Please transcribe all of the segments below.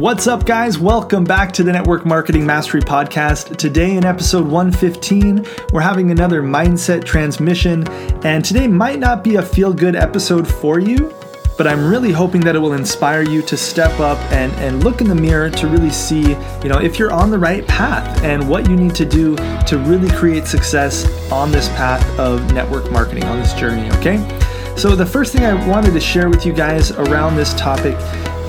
What's up, guys? Welcome back to the Network Marketing Mastery Podcast. Today, in episode 115, we're having another mindset transmission. And today might not be a feel good episode for you, but I'm really hoping that it will inspire you to step up and, and look in the mirror to really see, you know, if you're on the right path and what you need to do to really create success on this path of network marketing, on this journey, okay? So, the first thing I wanted to share with you guys around this topic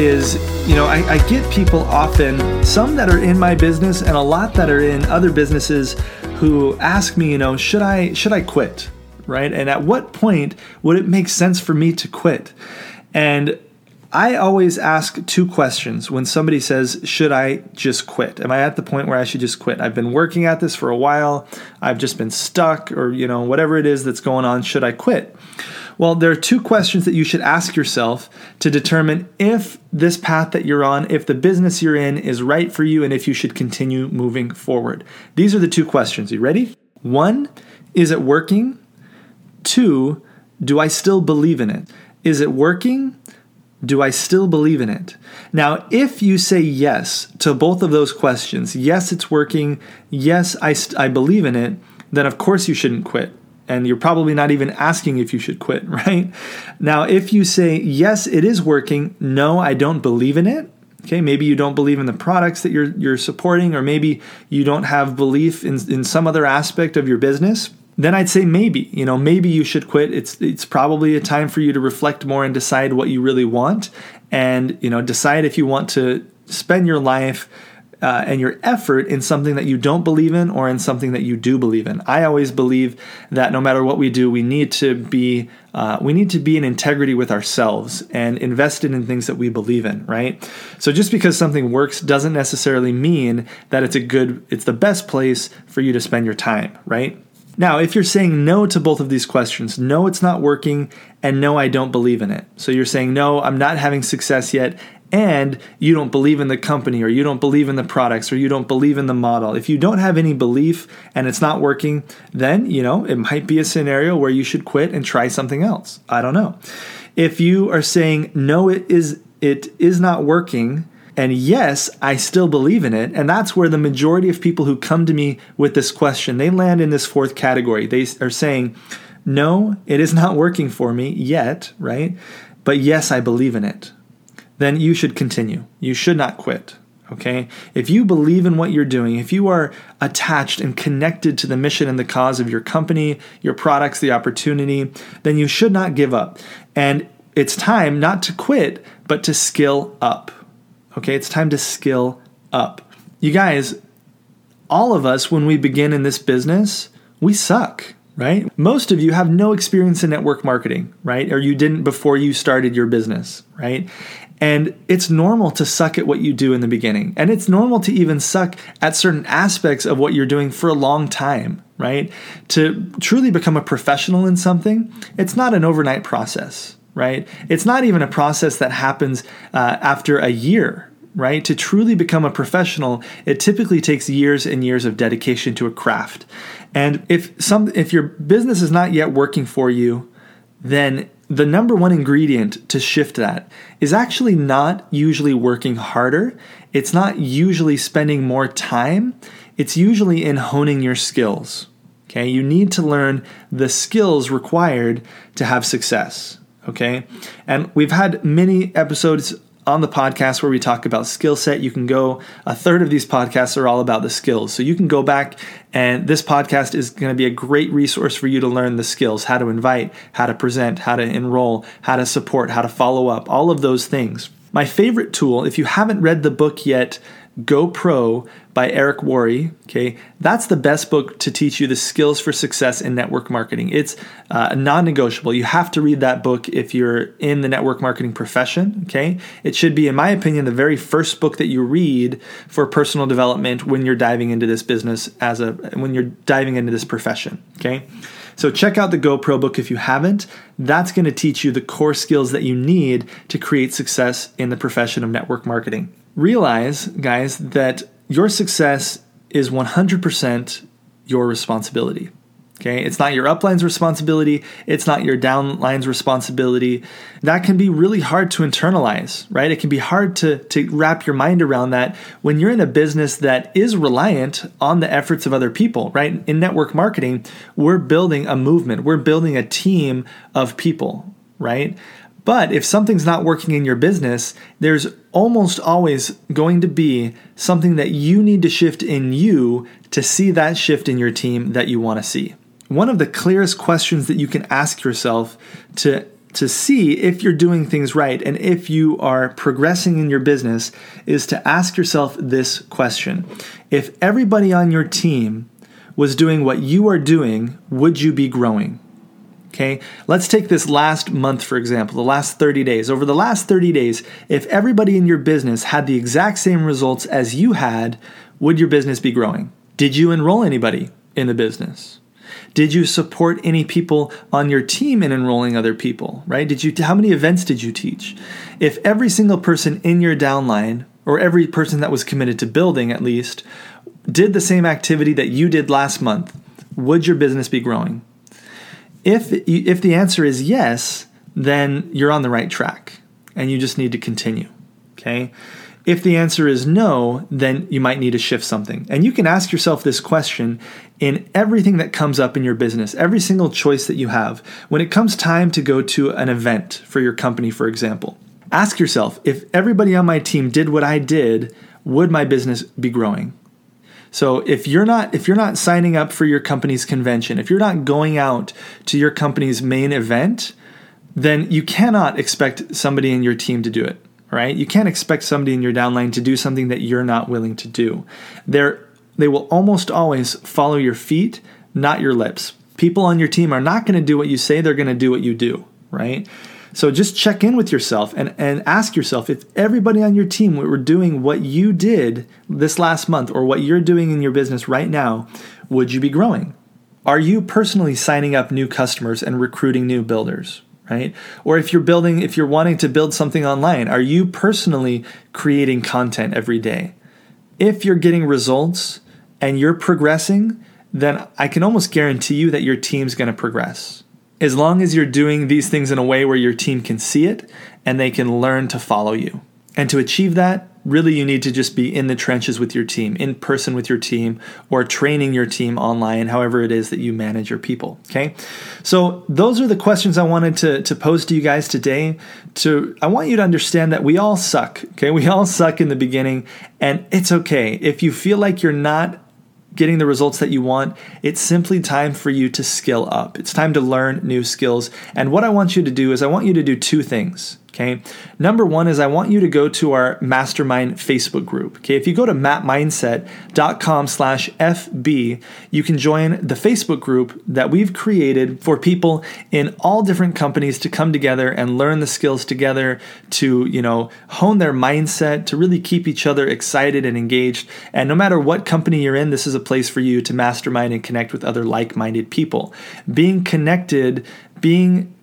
is you know I, I, get people often some that are in my business and a lot that are in other businesses who ask me you know should i should i quit right and at what point would it make sense for me to quit and I always ask two questions when somebody says, Should I just quit? Am I at the point where I should just quit? I've been working at this for a while. I've just been stuck, or, you know, whatever it is that's going on. Should I quit? Well, there are two questions that you should ask yourself to determine if this path that you're on, if the business you're in is right for you, and if you should continue moving forward. These are the two questions. You ready? One, is it working? Two, do I still believe in it? Is it working? Do I still believe in it? Now, if you say yes to both of those questions, yes, it's working, yes, I, I believe in it, then of course you shouldn't quit. And you're probably not even asking if you should quit, right? Now, if you say, yes, it is working, no, I don't believe in it, okay, maybe you don't believe in the products that you're, you're supporting, or maybe you don't have belief in, in some other aspect of your business, then I'd say maybe, you know, maybe you should quit. It's it's probably a time for you to reflect more and decide what you really want and, you know, decide if you want to spend your life uh, and your effort in something that you don't believe in or in something that you do believe in. I always believe that no matter what we do, we need to be uh, we need to be in integrity with ourselves and invested in things that we believe in. Right. So just because something works doesn't necessarily mean that it's a good it's the best place for you to spend your time. Right. Now, if you're saying no to both of these questions, no, it's not working, and no, I don't believe in it. So you're saying, no, I'm not having success yet, and you don't believe in the company, or you don't believe in the products, or you don't believe in the model. If you don't have any belief and it's not working, then, you know, it might be a scenario where you should quit and try something else. I don't know. If you are saying, no, it is, it is not working, and yes, I still believe in it. And that's where the majority of people who come to me with this question, they land in this fourth category. They are saying, "No, it is not working for me yet, right? But yes, I believe in it." Then you should continue. You should not quit. Okay? If you believe in what you're doing, if you are attached and connected to the mission and the cause of your company, your products, the opportunity, then you should not give up. And it's time not to quit, but to skill up. Okay, it's time to skill up. You guys, all of us, when we begin in this business, we suck, right? Most of you have no experience in network marketing, right? Or you didn't before you started your business, right? And it's normal to suck at what you do in the beginning. And it's normal to even suck at certain aspects of what you're doing for a long time, right? To truly become a professional in something, it's not an overnight process, right? It's not even a process that happens uh, after a year, right? To truly become a professional, it typically takes years and years of dedication to a craft. And if some if your business is not yet working for you, then the number one ingredient to shift that is actually not usually working harder. It's not usually spending more time. It's usually in honing your skills. Okay? You need to learn the skills required to have success okay? And we've had many episodes on the podcast where we talk about skill set. You can go, a third of these podcasts are all about the skills. So you can go back, and this podcast is going to be a great resource for you to learn the skills how to invite, how to present, how to enroll, how to support, how to follow up, all of those things. My favorite tool, if you haven't read the book yet, Go Pro by Eric Worre. Okay, that's the best book to teach you the skills for success in network marketing. It's uh, non-negotiable. You have to read that book if you're in the network marketing profession. Okay, it should be, in my opinion, the very first book that you read for personal development when you're diving into this business as a when you're diving into this profession. Okay. So check out the GoPro book if you haven't. That's going to teach you the core skills that you need to create success in the profession of network marketing. Realize, guys, that your success is 100% your responsibility. Okay, it's not your upline's responsibility, it's not your downline's responsibility. That can be really hard to internalize, right? It can be hard to, to wrap your mind around that when you're in a business that is reliant on the efforts of other people, right? In network marketing, we're building a movement, we're building a team of people, right? But if something's not working in your business, there's almost always going to be something that you need to shift in you to see that shift in your team that you want to see one of the clearest questions that you can ask yourself to to see if you're doing things right and if you are progressing in your business is to ask yourself this question. If everybody on your team was doing what you are doing, would you be growing? Okay, let's take this last month, for example, the last 30 days. Over the last 30 days, if everybody in your business had the exact same results as you had, would your business be growing? Did you enroll anybody in the business? Did you support any people on your team in enrolling other people, right? Did you how many events did you teach? If every single person in your downline or every person that was committed to building at least did the same activity that you did last month, would your business be growing? If if the answer is yes, then you're on the right track and you just need to continue. Okay? If the answer is no, then you might need to shift something. And you can ask yourself this question in everything that comes up in your business, every single choice that you have. When it comes time to go to an event for your company, for example, ask yourself if everybody on my team did what I did, would my business be growing? So if you're not if you're not signing up for your company's convention, if you're not going out to your company's main event, then you cannot expect somebody in your team to do it right? You can't expect somebody in your downline to do something that you're not willing to do. They're, they will almost always follow your feet, not your lips. People on your team are not going to do what you say, they're going to do what you do, right? So just check in with yourself and, and ask yourself if everybody on your team were doing what you did this last month or what you're doing in your business right now, would you be growing? Are you personally signing up new customers and recruiting new builders? right? Or if you're building, if you're wanting to build something online, are you personally creating content every day? If you're getting results and you're progressing, then I can almost guarantee you that your team's going to progress. As long as you're doing these things in a way where your team can see it and they can learn to follow you. And to achieve that, really you need to just be in the trenches with your team, in person with your team, or training your team online, however it is that you manage your people. Okay. So those are the questions I wanted to, to pose to you guys today. To I want you to understand that we all suck. Okay. We all suck in the beginning, and it's okay. If you feel like you're not getting the results that you want, it's simply time for you to skill up. It's time to learn new skills. And what I want you to do is I want you to do two things. Okay. Number one is I want you to go to our mastermind Facebook group. Okay. If you go to mapmindset.com slash FB, you can join the Facebook group that we've created for people in all different companies to come together and learn the skills together to, you know, hone their mindset, to really keep each other excited and engaged. And no matter what company you're in, this is a place for you to mastermind and connect with other like minded people. Being connected, being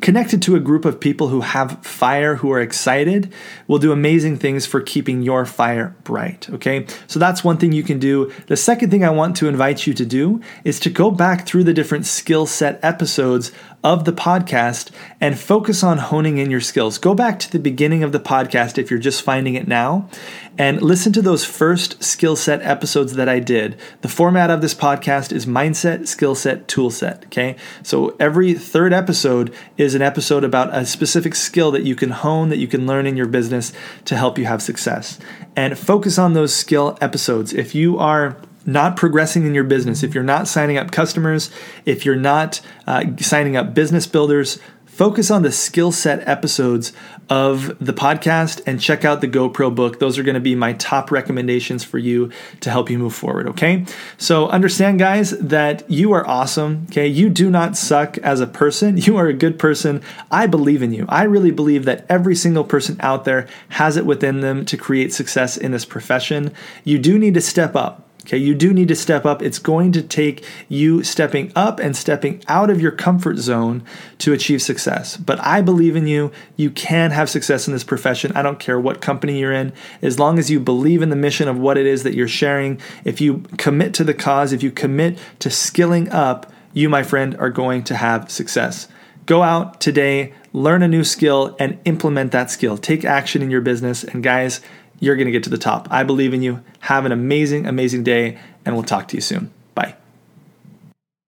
connected to a group of people who have fire, who are excited, will do amazing things for keeping your fire bright. Okay, so that's one thing you can do. The second thing I want to invite you to do is to go back through the different skill set episodes of the podcast and focus on honing in your skills. Go back to the beginning of the podcast if you're just finding it now and listen to those first skill set episodes that I did. The format of this podcast is mindset, skill set, tool set. Okay. So every third episode is an episode about a specific skill that you can hone, that you can learn in your business to help you have success. And focus on those skill episodes. If you are not progressing in your business, if you're not signing up customers, if you're not uh, signing up business builders, focus on the skill set episodes of the podcast and check out the GoPro book. Those are going to be my top recommendations for you to help you move forward. Okay. So understand, guys, that you are awesome. Okay. You do not suck as a person. You are a good person. I believe in you. I really believe that every single person out there has it within them to create success in this profession. You do need to step up. Okay, you do need to step up. It's going to take you stepping up and stepping out of your comfort zone to achieve success. But I believe in you. You can have success in this profession. I don't care what company you're in. As long as you believe in the mission of what it is that you're sharing, if you commit to the cause, if you commit to skilling up, you, my friend, are going to have success. Go out today, learn a new skill, and implement that skill. Take action in your business. And guys, you're going to get to the top. I believe in you. Have an amazing, amazing day, and we'll talk to you soon.